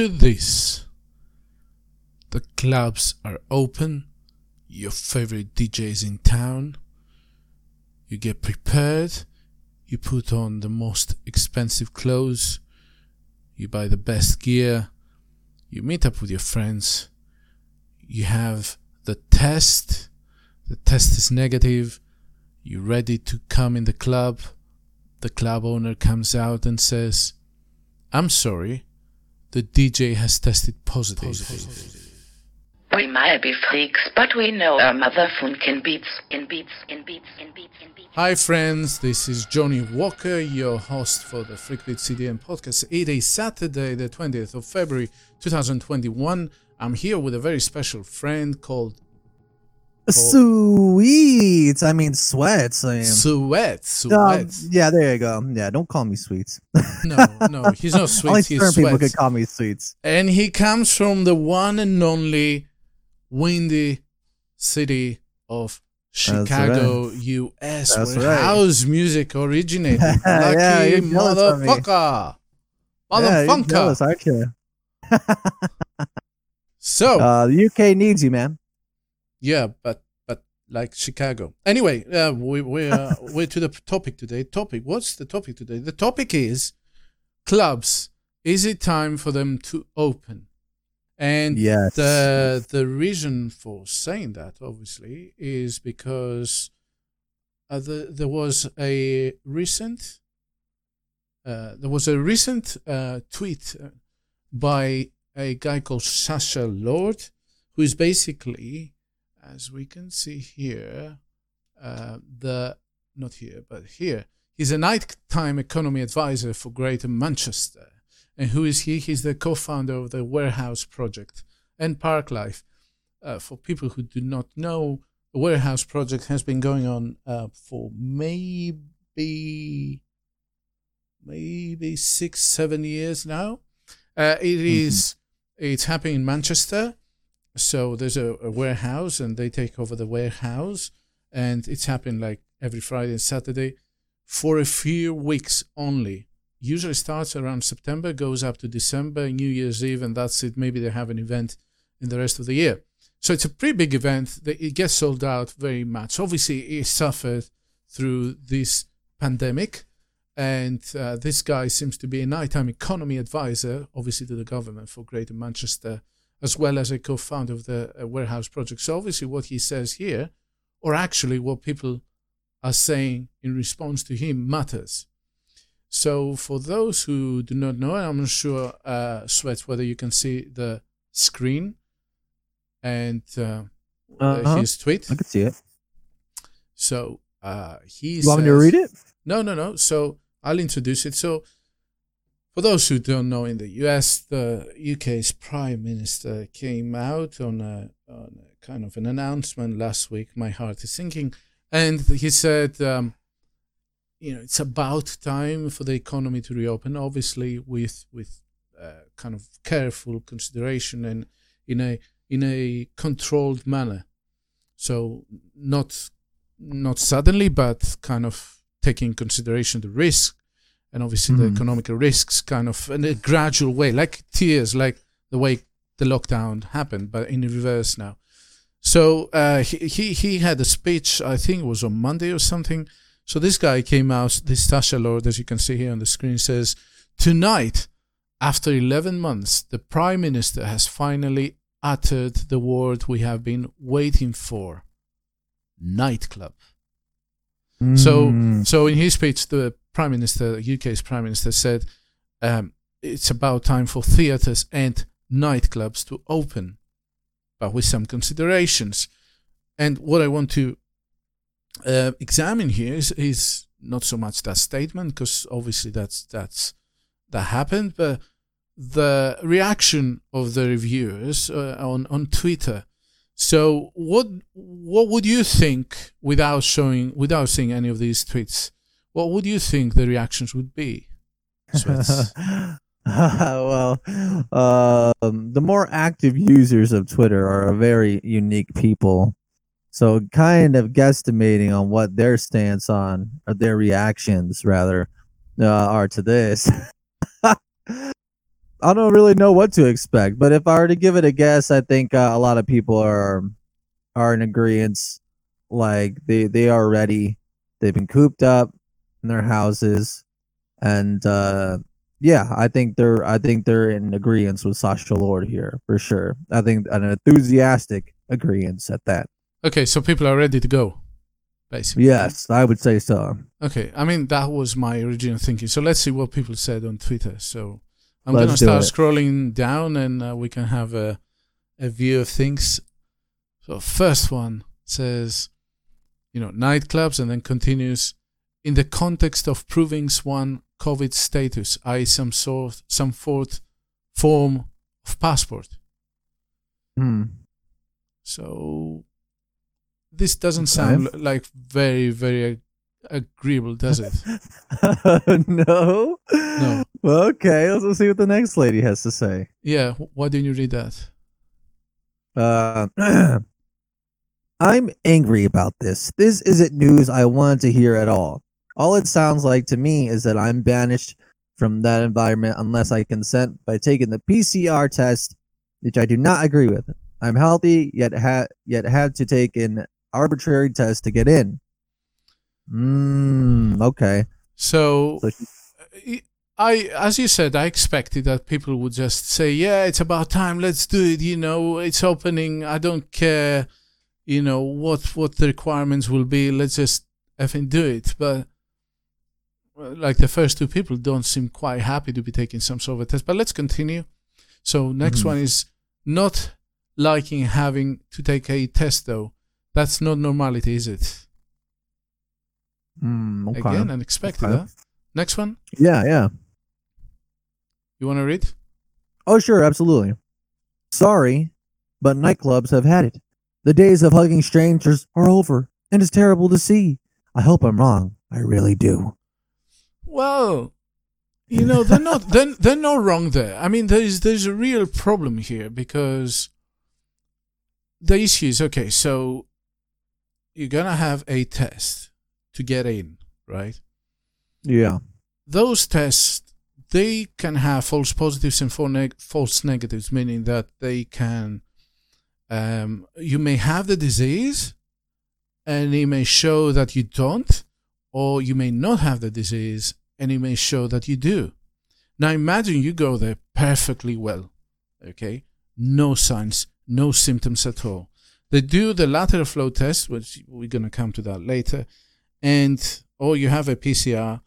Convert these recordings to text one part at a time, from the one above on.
Picture this. The clubs are open, your favorite DJ is in town, you get prepared, you put on the most expensive clothes, you buy the best gear, you meet up with your friends, you have the test, the test is negative, you're ready to come in the club, the club owner comes out and says, I'm sorry, the DJ has tested positive. positive. We might be freaks, but we know our mother funkin' beats, in beats, in beats, in beats, in beats. Hi, friends. This is Johnny Walker, your host for the Freak Beat CDN podcast. It is Saturday, the 20th of February, 2021. I'm here with a very special friend called Sweets. I mean sweats. I am. Sweat. Sweat. Um, yeah, there you go. Yeah, don't call me sweets. no, no, he's not sweet. Only he's certain people sweats. could call me sweets. and he comes from the one and only windy city of Chicago, U.S., That's where right. house music originated. Lucky Yeah, motherfucker, Yeah, motherfucker. you? so Uh, the UK needs you, man. Yeah, but but like Chicago. Anyway, uh, we we uh, we're to the topic today. Topic. What's the topic today? The topic is clubs. Is it time for them to open? And Yes. the the reason for saying that obviously is because uh, the, there was a recent uh, there was a recent uh, tweet uh, by a guy called Sacha Lord, who is basically, as we can see here, uh, the not here but here, he's a nighttime economy advisor for Greater Manchester. And who is he? He's the co-founder of the Warehouse Project and Parklife. Uh, for people who do not know, the Warehouse Project has been going on uh, for maybe maybe six, seven years now. Uh, it is it's happening in Manchester. So there's a, a warehouse, and they take over the warehouse, and it's happening like every Friday and Saturday for a few weeks only. Usually starts around September, goes up to December, New Year's Eve, and that's it. Maybe they have an event in the rest of the year. So it's a pretty big event. It gets sold out very much. Obviously, it suffered through this pandemic, and uh, this guy seems to be a nighttime economy advisor, obviously to the government for Greater Manchester, as well as a co-founder of the uh, Warehouse Project. So obviously, what he says here, or actually what people are saying in response to him, matters. So for those who do not know, I'm not sure, uh, Sweats, whether you can see the screen and uh, uh, Uh-huh. his tweet. I can see it. So uh, he You want me to read it? no, no, no. So I'll introduce it. So, for those who don't know, in the US, the UK's Prime Minister came out on a, on a kind of an announcement last week. My heart is sinking. And he said, um, you know, it's about time for the economy to reopen, obviously, with, with uh, kind of careful consideration and in a, in a controlled manner. So, not not suddenly, but kind of taking consideration the risk and obviously the Mhm. economical risks, kind of in a gradual way, like tiers, like the way the lockdown happened, but in reverse now. So uh, he, he he had a speech, I think it was on Monday or something. So this guy came out, this Sacha Lord, as you can see here on the screen, says tonight, after 11 months, the Prime Minister has finally uttered the word we have been waiting for nightclub. So, Mm. so in his speech, the Prime Minister, UK's Prime Minister, said um, it's about time for theatres and nightclubs to open, but with some considerations. And what I want to uh, examine here is, is not so much that statement, because obviously that's that's that happened, but the reaction of the reviewers uh, on on Twitter. So what what would you think without showing without seeing any of these tweets? What would you think the reactions would be? Well, um, the more active users of Twitter are a very unique people. So, kind of guesstimating on what their stance on, or their reactions rather, uh, are to this. I don't really know what to expect. But if I were to give it a guess, I think uh, a lot of people are are in agreement. Like they they are ready. They've been cooped up in their houses, and uh, yeah, I think they're I think they're in agreement with Sacha Lord here for sure. I think an enthusiastic agreement at that. Okay, so people are ready to go, basically. Yes, I would say so. Okay, I mean that was my original thinking. So let's see what people said on Twitter. So I'm Let's gonna start scrolling down, and uh, we can have a a view of things. So first one says, you know, nightclubs, and then continues in the context of proving one COVID status, i.e., some sort, some fourth form of passport. Hmm. So this doesn't sound like very, very agreeable, does it? no. No. Well, okay, let's see what the next lady has to say. yeah. Why didn't you read that? Uh, I'm angry about this. This isn't news I wanted to hear at all. All it sounds like to me is that I'm banished from that environment unless I consent by taking the PCR test, which I do not agree with. I'm healthy, yet ha- yet had to take an arbitrary test to get in. Mm, okay. So, I, as you said, I expected that people would just say, "Yeah, it's about time. Let's do it." You know, it's opening. I don't care. You know what what the requirements will be. Let's just effing do it. But like the first two people don't seem quite happy to be taking some sort of a test. But let's continue. So next Mhm. one is not liking having to take a test though. That's not normality, is it? Mm, okay. Again, unexpected. Okay. Huh? Next one. Yeah, yeah. You want to read? Oh, sure, absolutely. Sorry, but nightclubs have had it. The days of hugging strangers are over, and it's terrible to see. I hope I'm wrong. I really do. Well, you know they're not they're, they're not wrong there. I mean there's there's a real problem here because the issue is okay. So you're gonna have a test to get in, right? Yeah. Those tests they can have false positives and false negatives, meaning that they can um, you may have the disease and it may show that you don't, or you may not have the disease and it may show that you do. Now imagine you go there perfectly well, okay? No signs, no symptoms at all. They do the lateral flow test, which we're going to come to that later, and or you have a PCR.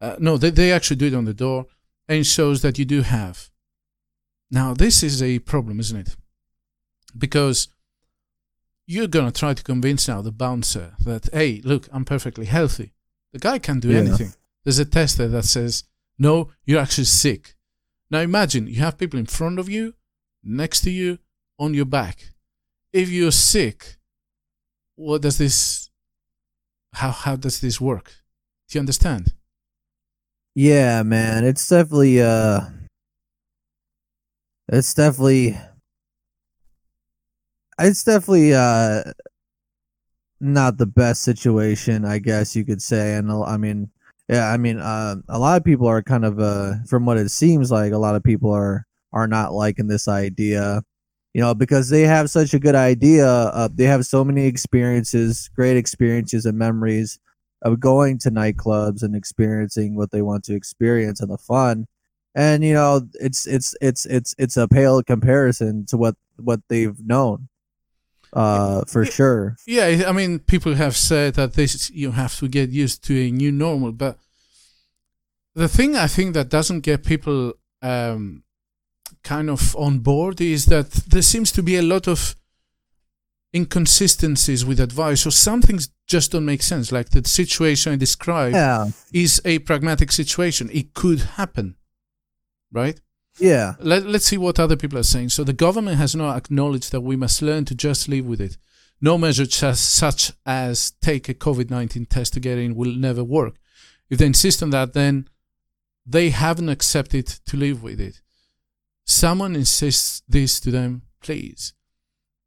Uh, no, they, they actually do it on the door and shows that you do have. Now, this is a problem, isn't it? Because you're going to try to convince now the bouncer that, hey, look, I'm perfectly healthy. The guy can't do Yeah. anything. There's a test there that says, no, you're actually sick. Now imagine you have people in front of you, next to you, on your back. If you're sick, what does this, how, how does this work? Do you understand? Yeah, man. It's definitely uh it's definitely it's definitely uh not the best situation, I guess you could say. And I mean, yeah, I mean, uh, a lot of people are kind of uh from what it seems like a lot of people are are not liking this idea. You know, because they have such a good idea. They have so many experiences, great experiences and memories of going to nightclubs and experiencing what they want to experience and the fun and you know it's it's it's it's it's a pale comparison to what what they've known uh for Yeah. sure Yeah, I mean, people have said that this you have to get used to a new normal, but the thing I think that doesn't get people um, kind of on board is that there seems to be a lot of inconsistencies with advice, or some things just don't make sense. Like the situation I described yeah is a pragmatic situation; it could happen, right? Yeah Let, let's see what other people are saying. So the government has not acknowledged that we must learn to just live with it. No measure such, as take a COVID 19 test to get in will never work. If they insist on that, then they haven't accepted to live with it. Someone insists this to them, please.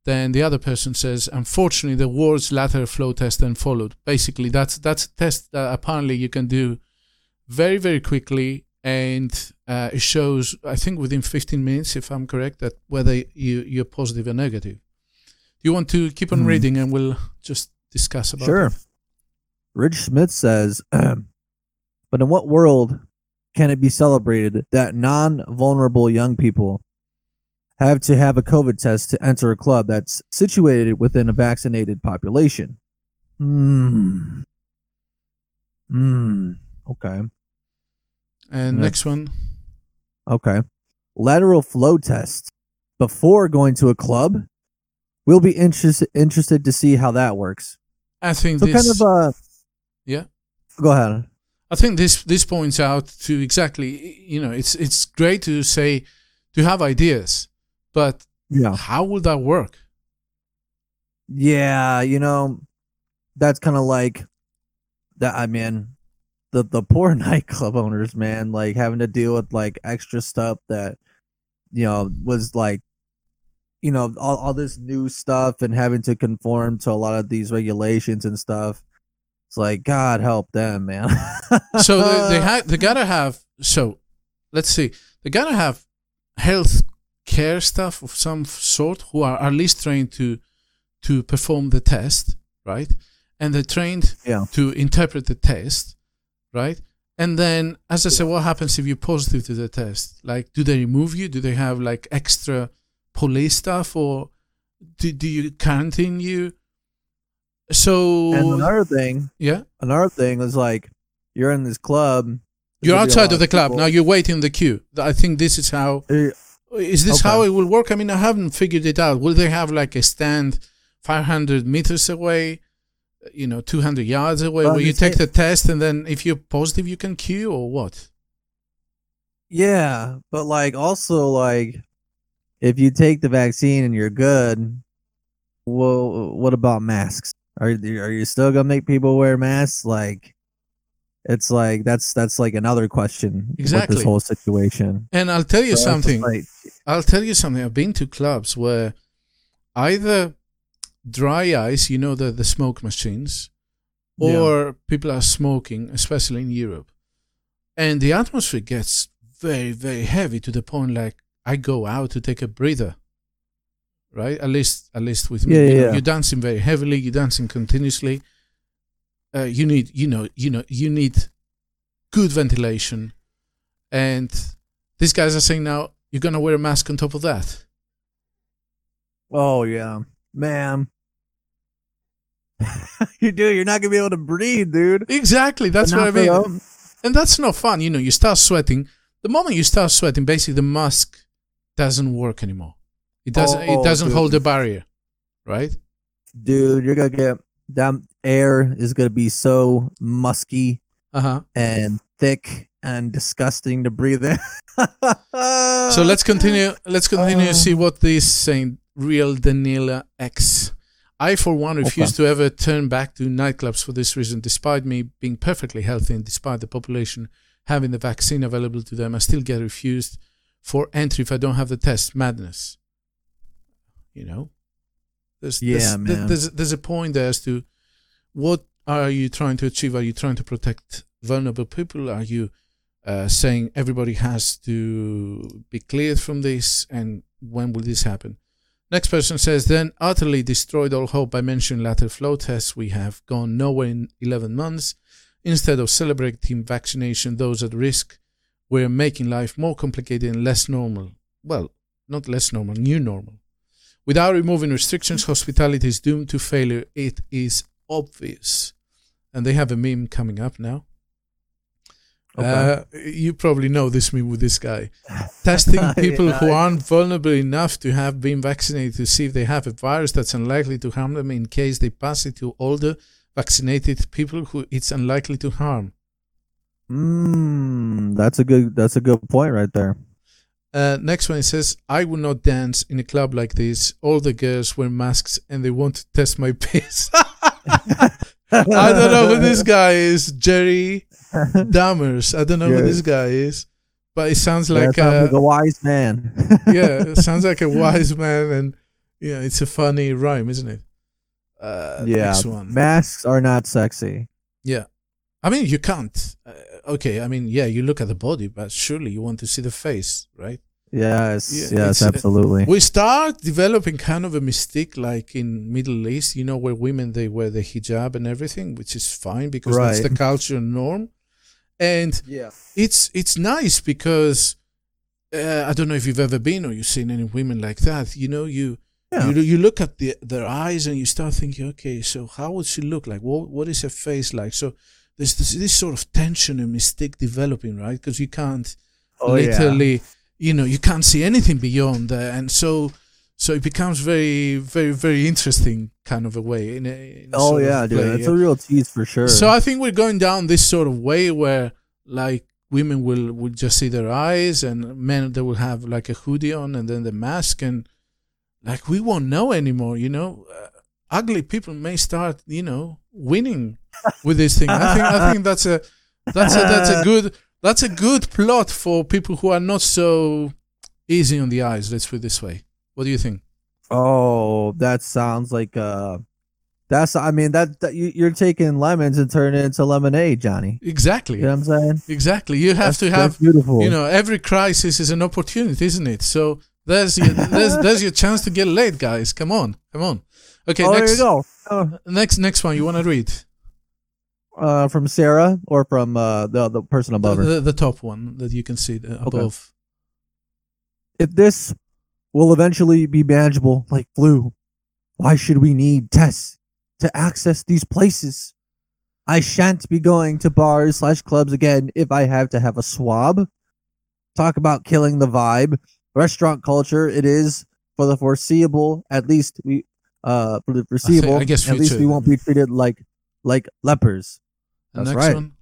Then the other person says, unfortunately, the world's lateral flow test then followed. Basically, that's that's a test that apparently you can do very, very quickly and uh, it shows. I think within 15 minutes, if I'm correct, that whether you you're positive or negative. Do you want to keep on Hmm. reading, and we'll just discuss about Sure. it? Rich Smith says, but in what world can it be celebrated that non vulnerable young people have to have a COVID test to enter a club that's situated within a vaccinated population? Hmm. Hmm. Okay. And next one. Okay. Lateral flow test before going to a club. We'll be interested interested to see how that works. I think So this. kind of uh yeah. go ahead. I think this this points out to exactly you know it's it's great to say to have ideas, but Yeah. how will that work? Yeah, you know, that's kind of like that. I mean, the the poor nightclub owners, man, like having to deal with like extra stuff that you know was like, you know, all all this new stuff and having to conform to a lot of these regulations and stuff. It's like God help them, man. So they they, ha- they gotta have so let's see they gotta have health care staff of some sort who are at least trained to to perform the test, right? And they're trained Yeah. to interpret the test, right? And then, as I said, what happens if you're positive to the test? Like, do they remove you? Do they have like extra police stuff, or do, do you quarantine you? So and another thing, yeah, another thing is like you're in this club. you're gonna be a outside of the club people- now. You're waiting in the queue. I think this is how Eh, is this Okay. how it will work? I mean, I haven't figured it out. Will they have like a stand 500 meters away, you know, 200 yards away, Well, where you take say- the test and then if you're positive, you can queue or what? Yeah, but like also like if you take the vaccine and you're good, well, what about masks? Are you- are you still gonna make people wear masks? Like, it's like that's that's like another question with Exactly. this whole situation. And I'll tell you So something. like- I'll tell you something. I've been to clubs where either dry ice, you know, the, the smoke machines, Yeah. or people are smoking, especially in Europe. And the atmosphere gets very, very heavy to the point like I go out to take a breather. Right? At least at least with me. Yeah, you know, yeah. You're dancing very heavily, you're dancing continuously. Uh, you need you know, you know, you need good ventilation. And these guys are saying now you're gonna wear a mask on top of that. oh yeah, man. you do. You're not gonna be able to breathe, dude. Exactly. That's what I mean. them. And that's not fun. You know, you start sweating. The moment you start sweating, basically the mask doesn't work anymore. It doesn't. Oh, it doesn't dude. hold the barrier, right? dude. You're gonna get that air is gonna be so musky Uh huh. and thick and disgusting to breathe in. So let's continue. Let's continue Uh. to see what this saying. Real Danila X. I, for one, refuse to ever turn back to nightclubs for this reason. Despite me being perfectly healthy and despite the population having the vaccine available to them, I still get refused for entry if I don't have the test. Madness. You know, there's Yeah, there's, man. There's there's a point there as to what are you trying to achieve? Are you trying to protect vulnerable people? Are you uh, saying everybody has to be cleared from this? And when will this happen? Next person says, then utterly destroyed all hope by mentioning lateral flow tests. We have gone nowhere in 11 months. Instead of celebrating vaccination, those at risk, we're making life more complicated and less normal. Well, not less normal, new normal. Without removing restrictions, hospitality is doomed to failure. It is obvious. And they have a meme coming up now. Uh, you probably know this meme with this guy. Testing people who aren't vulnerable enough to have been vaccinated to see if they have a virus that's unlikely to harm them in case they pass it to older vaccinated people who it's unlikely to harm. Mm, that's a good. That's a good point right there. Uh, next one it says, I will not dance in a club like this. All the girls wear masks and they want to test my piss. I don't know who this guy is. Jerry Dammers. I don't know who this guy is. But it sounds Yeah, like, sounds uh, like a wise man. yeah, it sounds like a wise man, and yeah, it's a funny rhyme, isn't it? Uh, yeah. Masks are not sexy. yeah, I mean, you can't. Uh, okay, I mean, yeah, you look at the body, but surely you want to see the face, right? Yes, Yeah, yes, uh, absolutely. We start developing kind of a mystique like in Middle East, you know, where women they wear the hijab and everything, which is fine because that's the cultural norm. And yeah. it's it's nice because uh, I don't know if you've ever been or you've seen any women like that. You know, you Yeah. you you look at the, their eyes and you start thinking, okay, so how would she look like? What what is her face like? So there's this, this sort of tension and mystique developing, right? Because you can't Oh, yeah. literally, you know, you can't see anything beyond that, and so so it becomes very very very interesting kind of a way. In a, in a Oh yeah, dude. It's yeah. a real tease for sure. So I think we're going down this sort of way where like women will will just see their eyes and men they will have like a hoodie on and then the mask and like we won't know anymore, you know. Uh, ugly people may start, you know, winning with this thing. I think I think that's a that's a that's a good that's a good plot for people who are not so easy on the eyes, let's put it this way. What do you think? Oh, that sounds like uh that's I mean that, that you, you're taking lemons and turning it into lemonade, Johnny. Exactly. You know what I'm saying? Exactly. You have That's- to have beautiful. you know every crisis is an opportunity isn't it so there's your there's, there's your chance to get laid guys come on come on okay oh, there next you go. Uh, next next one you want to read uh, from Sarah or from uh, the the person the, above her. the, the top one that you can see the, above if this will eventually be manageable like flu, why should we need tests to access these places? I shan't be going to bars slash clubs again if I have to have a swab. Talk about killing the vibe. Restaurant culture, it is for the foreseeable. At least we, uh, for the foreseeable. I guess at least we won't be treated like like lepers. That's next right. one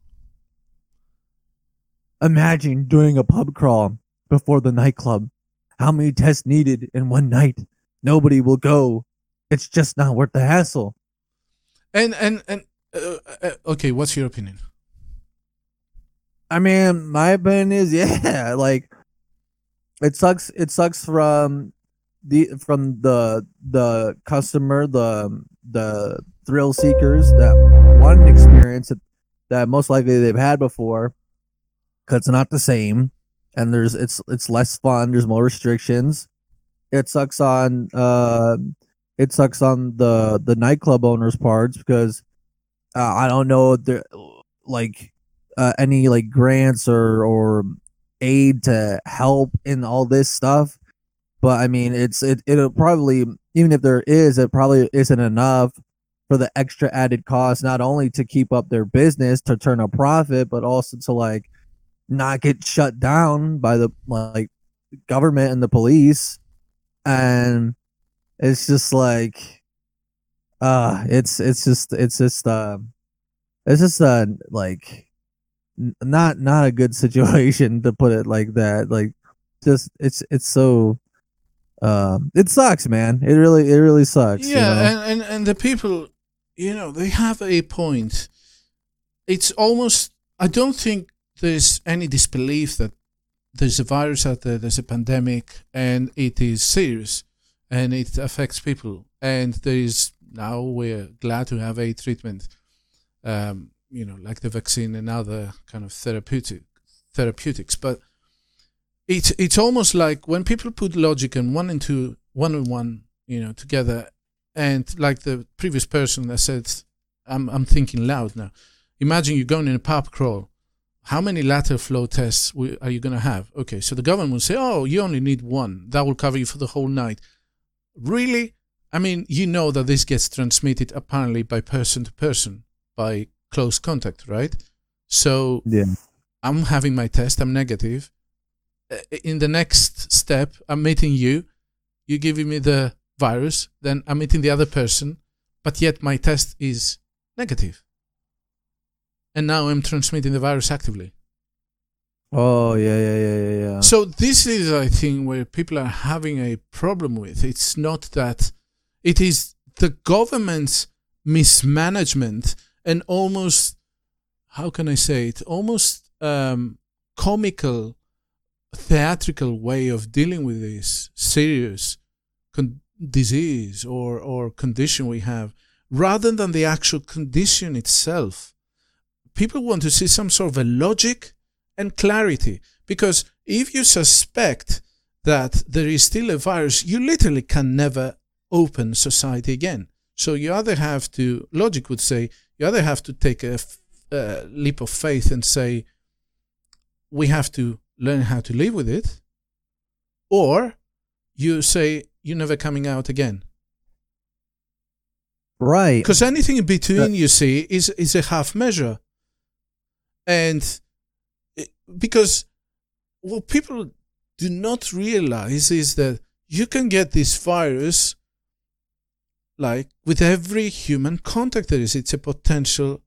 Imagine doing a pub crawl before the nightclub. How many tests needed in one night? Nobody will go. It's just not worth the hassle. and and and uh, uh, okay what's your opinion I mean, my opinion is yeah, like it sucks. It sucks from the from the the customer, the the thrill seekers that want an experience that, that most likely they've had before, because it's not the same, and there's it's it's less fun. There's more restrictions. It sucks on uh, it sucks on the the nightclub owners' parts because uh, I don't know if they're like uh, any like grants or or aid to help in all this stuff but i mean it's it it'll probably even if there is it probably isn't enough for the extra added cost not only to keep up their business to turn a profit but also to like not get shut down by the like government and the police. And it's just like uh it's it's just it's just uh it's just uh like n- not not a good situation to put it like that. Like just it's it's so um it sucks man. It really it really sucks you yeah know? and, and and the people you know they have a point. It's almost i don't think there's any disbelief that there's a virus out there there's a pandemic and it is serious and it affects people. And there is now we're glad to have a treatment um, you know like the vaccine and other kind of therapeutic therapeutics. But it's it's almost like when people put logic and one into one and one you know together and like the previous person that said i'm i'm thinking loud now. Imagine you're going in a pub crawl how many lateral flow tests are you going to have okay so the government will say oh you only need one that will cover you for the whole night really i mean you know that this gets transmitted apparently by person to person by close contact right so yeah I'm having my test, I'm negative. Uh, In the next step, I'm meeting you. You're giving me the virus, then I'm meeting the other person, but yet my test is negative. And now I'm transmitting the virus actively. oh yeah yeah yeah yeah yeah So this is, I think, where people are having a problem with. It's not that it is the government's mismanagement and almost, how can I say it, almost um, comical, theatrical way of dealing with this serious con- disease or or condition we have, rather than the actual condition itself. People want to see some sort of a logic and clarity because if you suspect that there is still a virus, you literally can never open society again. So you either have to, logic would say, you either have to take a leap of faith and say, we have to learn how to live with it, or you say, you're never coming out again. Right. Because anything in between, Uh, you see, is is a half measure, and it- because what people do not realize is that you can get this virus like with every human contact there is. It's a potential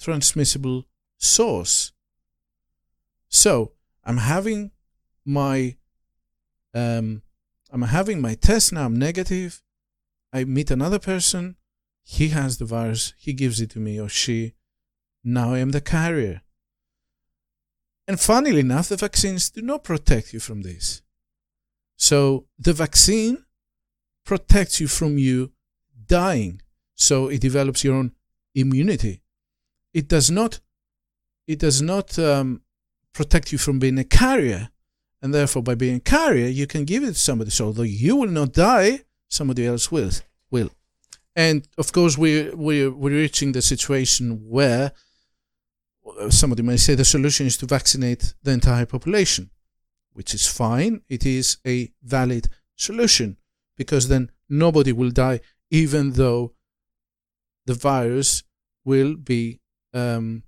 transmissible source. So I'm having my um, I'm having my test now. I'm negative. I meet another person. He has the virus. He gives it to me or she. Now I am the carrier. And funnily enough, the vaccines do not protect you from this. So the vaccine protects you from you dying. So it develops your own immunity. It does not. It does not um, protect you from being a carrier, and therefore, by being a carrier, you can give it to somebody. So although you will not die, somebody else will. Will. And of course, we're, we're, we're reaching the situation where somebody may say the solution is to vaccinate the entire population, which is fine. It is a valid solution because then nobody will die, even though the virus will be, um,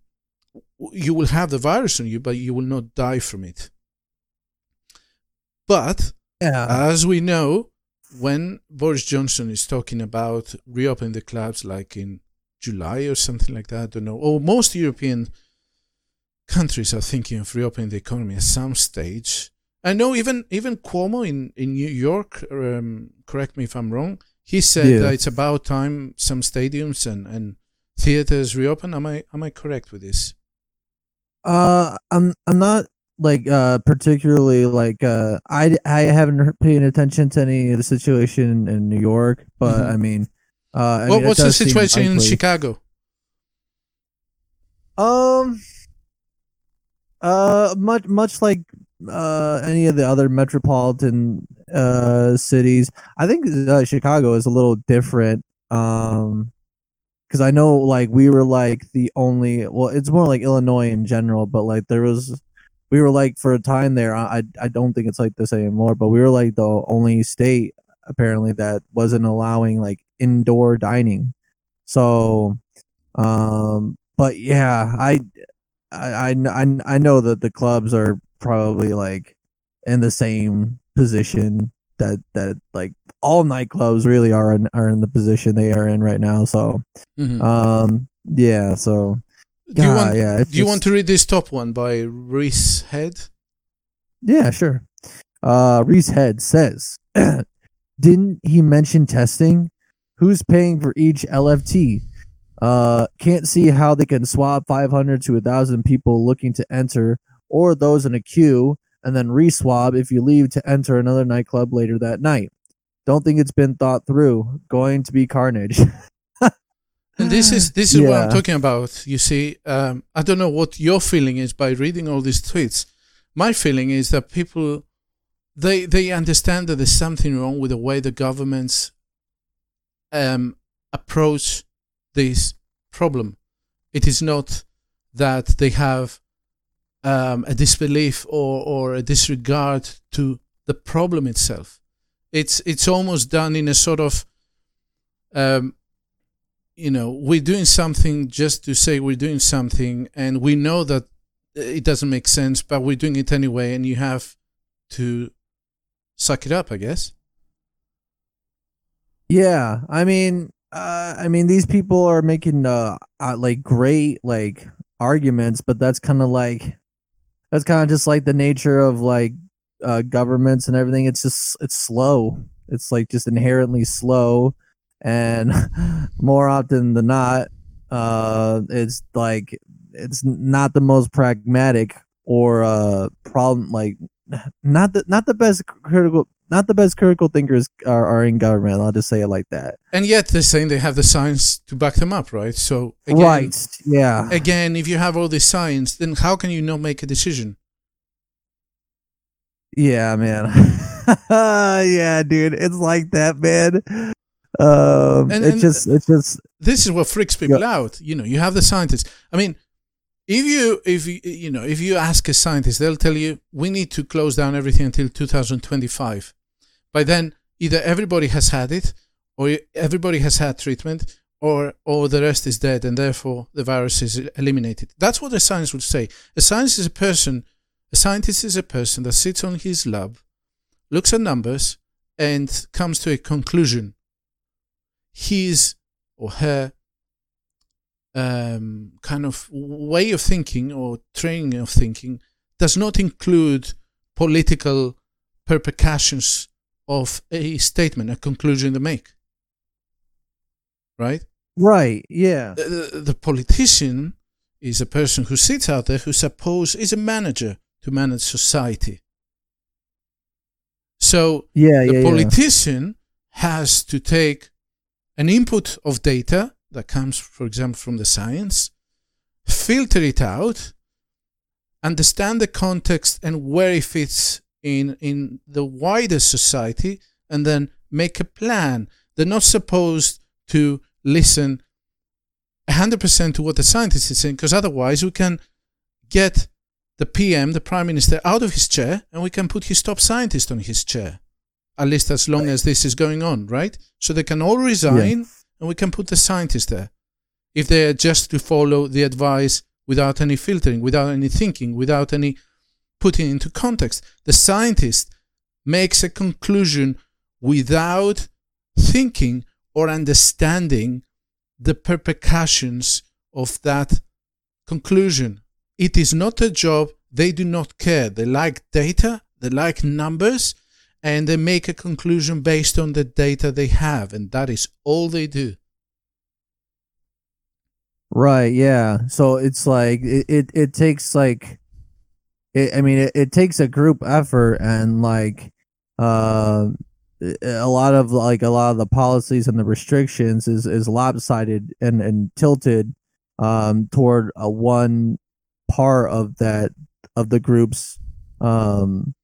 you will have the virus on you, but you will not die from it. But Yeah. as we know, when Boris Johnson is talking about reopening the clubs like in July or something like that, I don't know, or most European countries are thinking of reopening the economy at some stage. I know even even Cuomo in, in New York, um, correct me if I'm wrong, he said Yeah. that it's about time some stadiums and, and theaters reopen. Am I am I correct with this? Uh, I'm I'm not like uh particularly like uh I I haven't paid attention to any of the situation in New York, but Mhm. I mean, uh, I what, mean, what's the situation in. Chicago? Um, uh, much much like uh any of the other metropolitan uh cities, I think uh, Chicago is a little different. Um, because I know like we were like the only. Well, it's more like Illinois in general, but like there was. We were like for a time there. I I- I don't think it's like this anymore, but we were like the only state apparently that wasn't allowing like indoor dining. So, um, but yeah, I I, I, I know that the clubs are probably like in the same position that that like all nightclubs really are in, are in the position they are in right now. So Mhm. um yeah, so do you God, want yeah, do you want to read this top one by Reese Head? yeah, sure. Uh Reese Head says, "Didn't he mention testing? Who's paying for each LFT? Uh, can't see how they can swab 500 to 1,000 people looking to enter, or those in a queue, and then re-swab if you leave to enter another nightclub later that night. Don't think it's been thought through. Going to be carnage. And this is this is what I'm talking about. You see, um, I don't know what your feeling is by reading all these tweets. My feeling is that people they they understand that there's something wrong with the way the governments um, approach this problem. It is not that they have um, a disbelief or, or a disregard to the problem itself. It's it's almost done in a sort of um, you know we're doing something just to say we're doing something and we know that it doesn't make sense but we're doing it anyway and you have to suck it up i guess Yeah, I mean, uh, I mean, these people are making uh, uh like great like arguments, but that's kind of like that's kind of just like the nature of like uh governments and everything. It's just it's slow. It's like just inherently slow, and more often than not, uh, it's like it's not the most pragmatic or uh problem like not the not the best critical not the best critical thinkers are, are in government. I'll just say it like that. And yet they're saying they have the science to back them up, right? So again, right, yeah. Again, if you have all this science, then how can you not make a decision? Yeah, man. yeah, dude. It's like that, man. Um, And- and- just, it just, This is what freaks people out. You know, you have the scientists. I mean, if you if you you know if you ask a scientist, they'll tell you we need to close down everything until 2025. By then, either everybody has had it, or everybody has had treatment, or or the rest is dead, and therefore the virus is eliminated. That's what a science would say. A science is a person. A scientist is a person that sits on his lab, looks at numbers, and comes to a conclusion. His or her um, kind of way of thinking or training of thinking does not include political repercussions of a statement, a conclusion they make. Right? right, yeah. The, the, the politician is a person who sits out there who suppose is a manager to manage society. So Yeah, the yeah, yeah. politician has to take an input of data that comes, for example, from the science, filter it out, understand the context and where it fits in in the wider society, and then make a plan. They're not supposed to listen 100% to what the scientist is saying, because otherwise we can get the PM, the Prime Minister, out of his chair and we can put his top scientist on his chair. At least as long as this is going on, right? So they can all resign and we can put the scientists there. If they are just to follow the advice without any filtering, without any thinking, without any putting into context, the scientist makes a conclusion without thinking or understanding the repercussions of that conclusion. It is not a job. They do not care. They like data, they like numbers, and they make a conclusion based on the data they have. And that is all they do. Right, yeah. So it's like it, it, it takes like it, I mean it, it takes a group effort and like uh, a lot of like a lot of the policies and the restrictions is is lopsided and and tilted um toward a one part of that of the group's um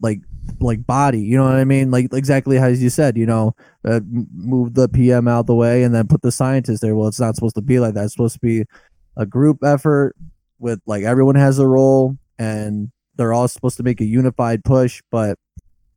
like like body you know what i mean? Like exactly as you said you know uh, move the pm out the way and then put the scientist there. Well it's not supposed to be like that. It's supposed to be a group effort with like everyone has a role and they're all supposed to make a unified push but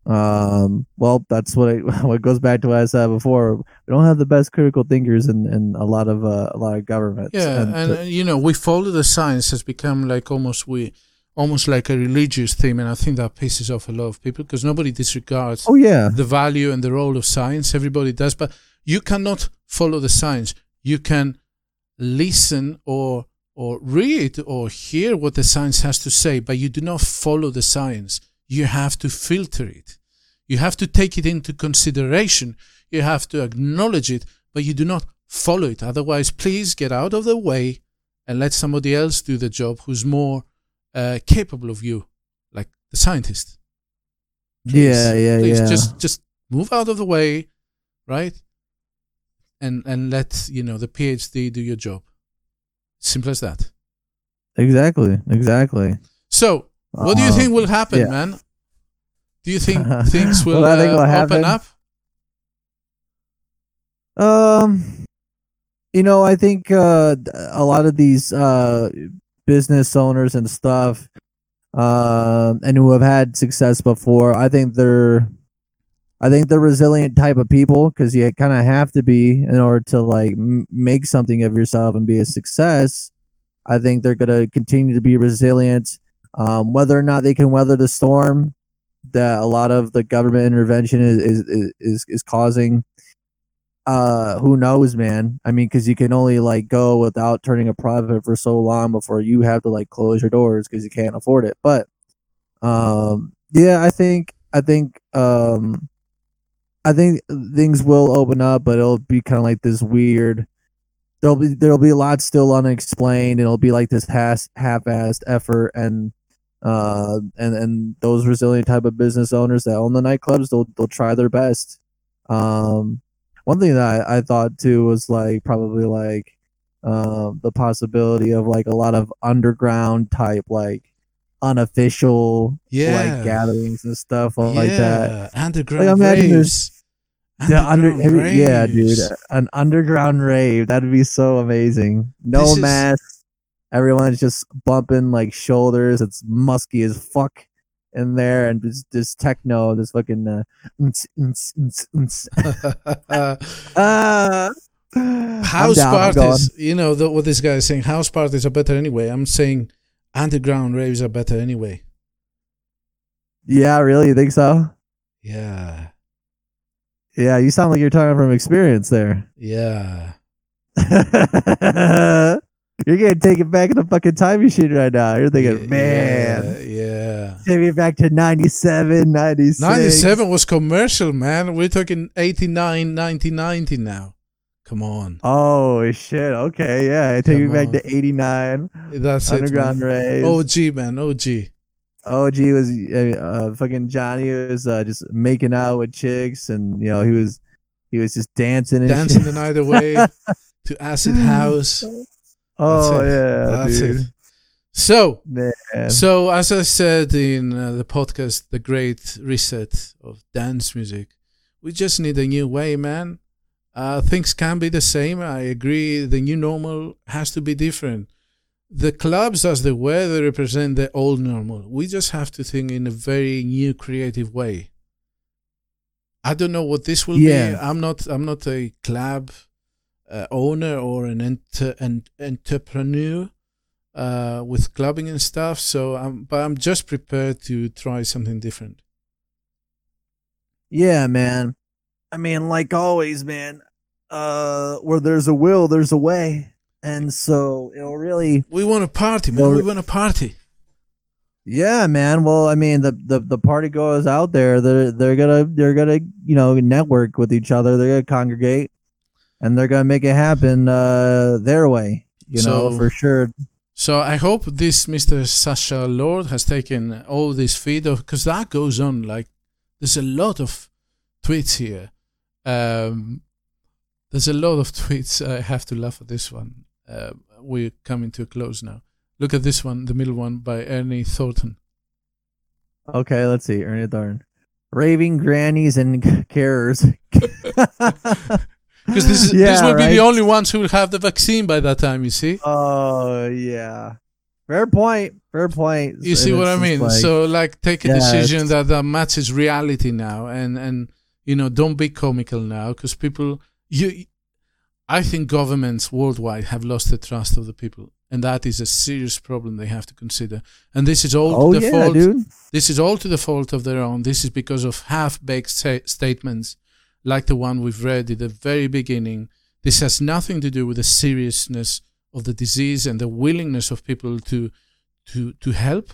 um well that's what it what goes back to what i said before. We don't have the best critical thinkers in in a lot of uh, a lot of governments Yeah, and, to- uh, you know, we follow the science has become like almost we almost like a religious theme, and I think that pisses off a lot of people because nobody disregards oh yeah the value and the role of science. Everybody does, but you cannot follow the science. You can listen or or read or hear what the science has to say, but you do not follow the science. You have to filter it. You have to take it into consideration. You have to acknowledge it, but you do not follow it. Otherwise, please get out of the way and let somebody else do the job who's more uh, capable of you, like the scientist. yeah yeah Please yeah just just move out of the way, right? And and let you know the PhD do your job. Simple as that. exactly exactly So, what do you think will happen, yeah. man? Do you think things will I think uh, open happen? up? Um, you know, I think uh, a lot of these uh, business owners and stuff, uh, and who have had success before, I think they're, I think they're resilient type of people because you kind of have to be in order to like m- make something of yourself and be a success. I think they're gonna continue to be resilient, um, whether or not they can weather the storm that a lot of the government intervention is is is, is causing uh who knows man? I mean because you can only like go without turning a profit for so long before you have to like close your doors because you can't afford it. But um yeah i think i think um i think things will open up but it'll be kind of like this weird there'll be there'll be a lot still unexplained. And it'll be like this half half-assed effort and Uh, and and those resilient type of business owners that own the nightclubs, they'll they'll try their best. Um, one thing that I, I thought too was like probably like um the possibility of like a lot of underground type like unofficial Yeah. like gatherings and stuff like that. Underground Like, imagine raves. The under, every- yeah, dude, an underground rave that'd be so amazing. No This is- everyone's just bumping like shoulders. It's musky as fuck in there, and this, just techno, this fucking uh, unts, unts, unts, unts. Ah. House down, parties, you know the, what this guy is saying. House parties are better anyway. I'm saying underground raves are better anyway. Yeah, really, you think so? Yeah, Yeah, you sound like you're talking from experience there. yeah. you're gonna take it back in the fucking time machine right now. You're thinking, yeah, man. yeah. Take me back to 97, 96. 97 was commercial, man. We're talking 89, 90, 90 now. Come on. Oh, shit. Okay, yeah. Take Come me back on. to 89. That's Underground it. man. OG, man. OG. OG was uh, fucking Johnny was uh, just making out with chicks, and you know he was he was just dancing and Dancing shit. the night away to Acid House. Oh yeah, That's dude. it. So, Man. So, as I said in uh, the podcast, The Great Reset of Dance Music, we just need a new way, man. Uh, things can't be the same. I agree. The new normal has to be different. The clubs, as they were, they represent the old normal. We just have to think in a very new, creative way. I don't know what this will be. I'm not. I'm not a club uh, owner or an, enter, an entrepreneur uh, with clubbing and stuff. So, I'm, but I'm just prepared to try something different. Yeah, man. I mean, like always, man. Uh, where there's a will, there's a way, and so it'll really We want a party, man. We want a party. Yeah, man. Well, I mean, the, the the party goers out there, they're they're gonna they're gonna you know network with each other. They're gonna congregate, and they're gonna make it happen uh, their way. You know, for sure. So I hope this Mr. Sacha Lord has taken all this feed of because that goes on. Like there's a lot of tweets here. Um, there's a lot of tweets. I have to laugh at this one. Uh, we're coming to a close now. Look at this one, the middle one by Ernie Thornton. Okay, let's see. Ernie Thornton. raving grannies and carers. Because this is this Yeah, will be the only ones who will have the vaccine by that time. You see. Oh yeah, fair point. Fair point. You see And what I mean? like- so like take a Yeah, decision that, that matches reality now and and you know don't be comical now because people you I think governments worldwide have lost the trust of the people and that is a serious problem they have to consider and this is all oh to the yeah, fault dude. this is all to the fault of their own this is because of half-baked sa- statements like the one we've read at the very beginning this has nothing to do with the seriousness of the disease and the willingness of people to to to help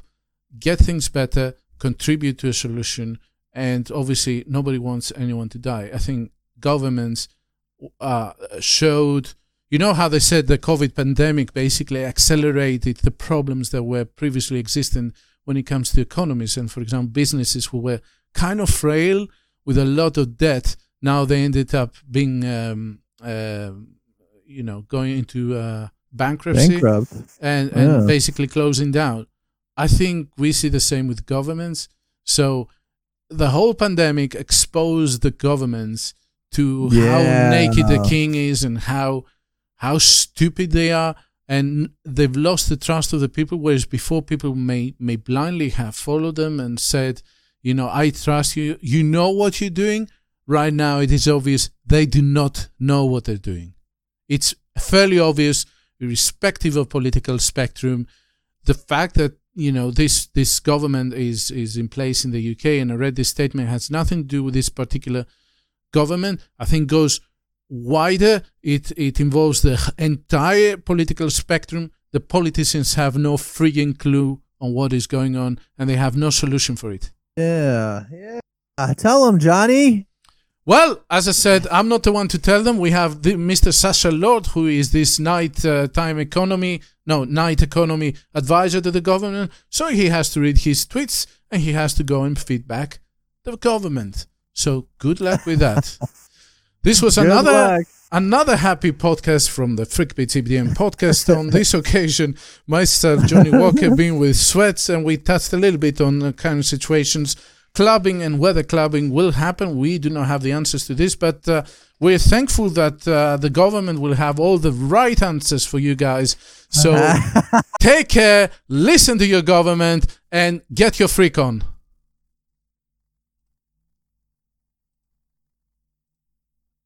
get things better contribute to a solution and obviously nobody wants anyone to die. I think governments uh, showed you know how they said the covid pandemic basically accelerated the problems that were previously existing when it comes to economies. And for example businesses who were kind of frail with a lot of debt now they ended up being um, uh, you know going into uh, bankruptcy Bankrupt. and and Yeah. basically closing down. I think we see the same with governments. So the whole pandemic exposed the governments to how Yeah. naked the king is and how how stupid they are and they've lost the trust of the people whereas before people may may blindly have followed them and said you know i trust you you know what you're doing right now it is obvious they do not know what they're doing. It's fairly obvious irrespective of political spectrum the fact that you know this this government is is in place in the UK and I read this statement has nothing to do with this particular government. I think goes wider. It it involves the entire political spectrum. The politicians have no frigging clue on what is going on and they have no solution for it. Yeah, yeah. Uh, tell them, Johnny. Well, as I said, I'm not the one to tell them. We have the, Mr. Sacha Lord, who is this night uh, time economy, no, night economy advisor to the government. So he has to read his tweets and he has to go and feedback the government. So good luck with that. this was Good another luck. another happy podcast from the Freakbeat podcast. on this occasion, myself, Johnny Walker, being with Sweats, and we touched a little bit on the current situations. Clubbing and whether clubbing will happen, we do not have the answers to this, but uh, we're thankful that uh, the government will have all the right answers for you guys. So take care, listen to your government, and get your freak on.